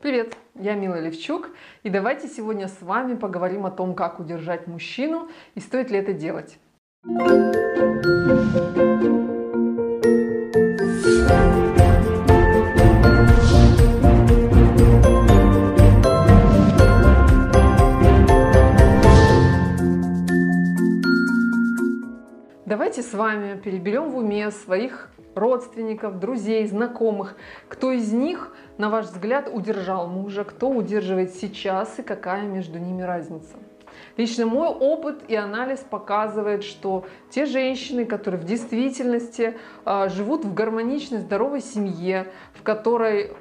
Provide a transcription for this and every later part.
Привет, я Мила Левчук, и давайте сегодня с вами поговорим о том, как удержать мужчину и стоит ли это делать. Давайте с вами переберем в уме своих родственников, друзей, знакомых. Кто из них, на ваш взгляд, удержал мужа, кто удерживает сейчас и какая между ними разница? Лично мой опыт и анализ показывает, что те женщины, которые в действительности э, живут в гармоничной, здоровой семье, в которой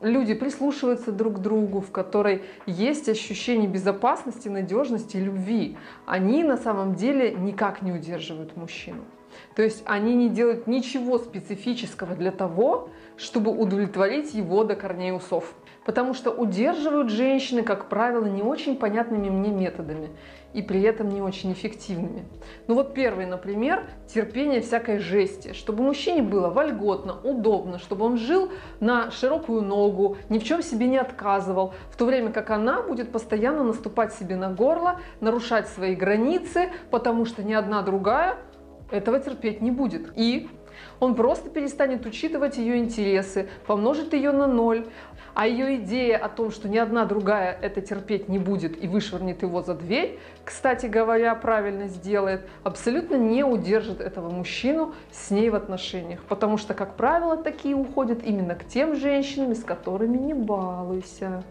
люди прислушиваются друг к другу, в которой есть ощущение безопасности, надежности, любви, они на самом деле никак не удерживают мужчину. То есть они не делают ничего специфического для того, чтобы удовлетворить его до корней усов. Потому что удерживают женщины, как правило, не очень понятными мне методами и при этом не очень эффективными. Ну вот первый, например, терпение всякой жести, чтобы мужчине было вольготно, удобно, чтобы он жил на широкую ногу, ни в чем себе не отказывал, в то время как она будет постоянно наступать себе на горло, нарушать свои границы, потому что ни одна другая этого терпеть не будет. И он просто перестанет учитывать ее интересы, помножит ее на ноль, а ее идея о том, что ни одна другая это терпеть не будет и вышвырнет его за дверь, кстати говоря, правильно сделает, абсолютно не удержит этого мужчину с ней в отношениях. Потому что, как правило, такие уходят именно к тем женщинам, с которыми не балуйся.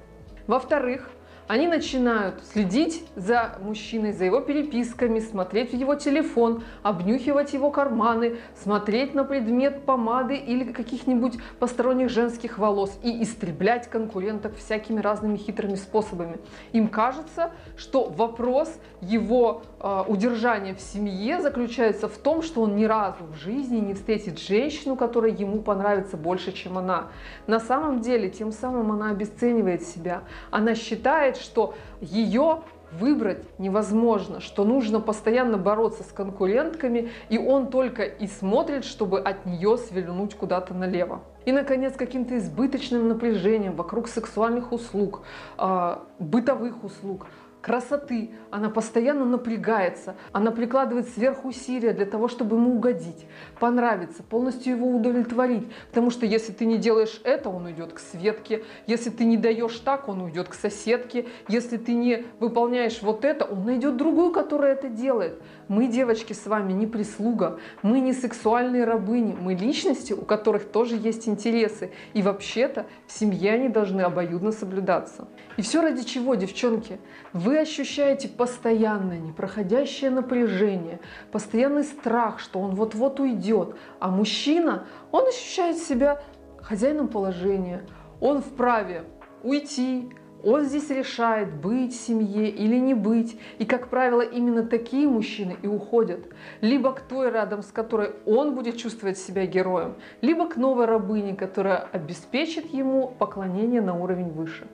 Во-вторых, они начинают следить за мужчиной, за его переписками, смотреть в его телефон, обнюхивать его карманы, смотреть на предмет помады или каких-нибудь посторонних женских волос и истреблять конкуренток всякими разными хитрыми способами. Им кажется, что вопрос его э, удержания в семье заключается в том, что он ни разу в жизни не встретит женщину, которая ему понравится больше, чем она. На самом деле, тем самым она обесценивает себя. Она считает, что ее выбрать невозможно, что нужно постоянно бороться с конкурентками, и он только и смотрит, чтобы от нее свернуть куда-то налево. И, наконец, каким-то избыточным напряжением вокруг сексуальных услуг, а, бытовых услуг, красоты, она постоянно напрягается, она прикладывает сверхусилия для того, чтобы ему угодить, понравиться, полностью его удовлетворить. Потому что если ты не делаешь это, он уйдет к Светке, если ты не даешь так, он уйдет к соседке, если ты не выполняешь вот это, он найдет другую, которая это делает. Мы, девочки, с вами не прислуга, мы не сексуальные рабыни, мы личности, у которых тоже есть интересы. И вообще-то в семье они должны обоюдно соблюдаться. И все ради чего, девчонки? Вы ощущаете постоянное непроходящее напряжение, постоянный страх, что он вот-вот уйдет. А мужчина, он ощущает себя хозяином положения. Он вправе уйти, он здесь решает, быть в семье или не быть. И, как правило, именно такие мужчины и уходят. Либо к той, рядом с которой он будет чувствовать себя героем, либо к новой рабыне, которая обеспечит ему поклонение на уровень выше.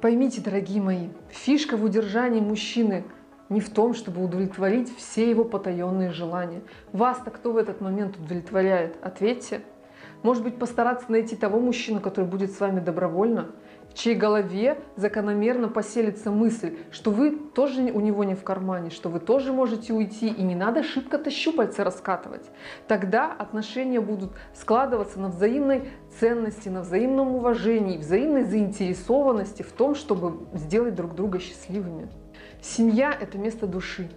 Поймите, дорогие мои, фишка в удержании мужчины не в том, чтобы удовлетворить все его потаенные желания. Вас-то кто в этот момент удовлетворяет? Ответьте. Может быть, постараться найти того мужчину, который будет с вами добровольно, в чьей голове закономерно поселится мысль, что вы тоже у него не в кармане, что вы тоже можете уйти, и не надо шибко-то щупальца раскатывать. Тогда отношения будут складываться на взаимной ценности, на взаимном уважении, взаимной заинтересованности в том, чтобы сделать друг друга счастливыми. Семья – это место души,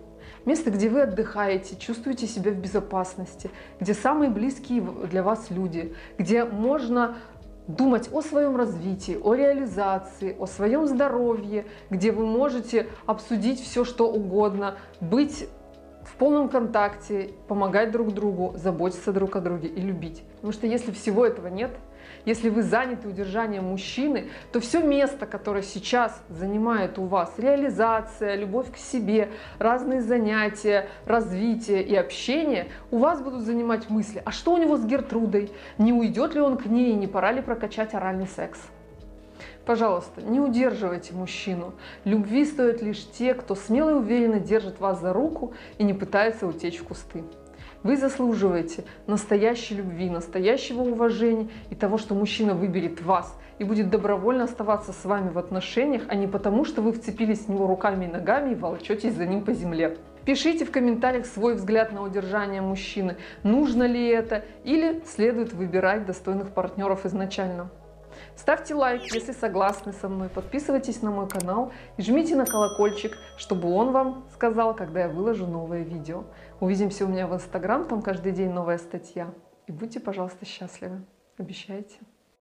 Место, где вы отдыхаете, чувствуете себя в безопасности, где самые близкие для вас люди, где можно думать о своем развитии, о реализации, о своем здоровье, где вы можете обсудить все, что угодно, быть в полном контакте, помогать друг другу, заботиться друг о друге и любить. Потому что если всего этого нет, если вы заняты удержанием мужчины, то все место, которое сейчас занимает у вас реализация, любовь к себе, разные занятия, развитие и общение, у вас будут занимать мысли, а что у него с Гертрудой, не уйдет ли он к ней, не пора ли прокачать оральный секс. Пожалуйста, не удерживайте мужчину. Любви стоят лишь те, кто смело и уверенно держит вас за руку и не пытается утечь в кусты. Вы заслуживаете настоящей любви, настоящего уважения и того, что мужчина выберет вас и будет добровольно оставаться с вами в отношениях, а не потому, что вы вцепились в него руками и ногами и волочетесь за ним по земле. Пишите в комментариях свой взгляд на удержание мужчины. Нужно ли это или следует выбирать достойных партнеров изначально. Ставьте лайк, если согласны со мной, подписывайтесь на мой канал и жмите на колокольчик, чтобы он вам сказал, когда я выложу новое видео. Увидимся у меня в инстаграм, там каждый день новая статья. И будьте, пожалуйста, счастливы. Обещайте.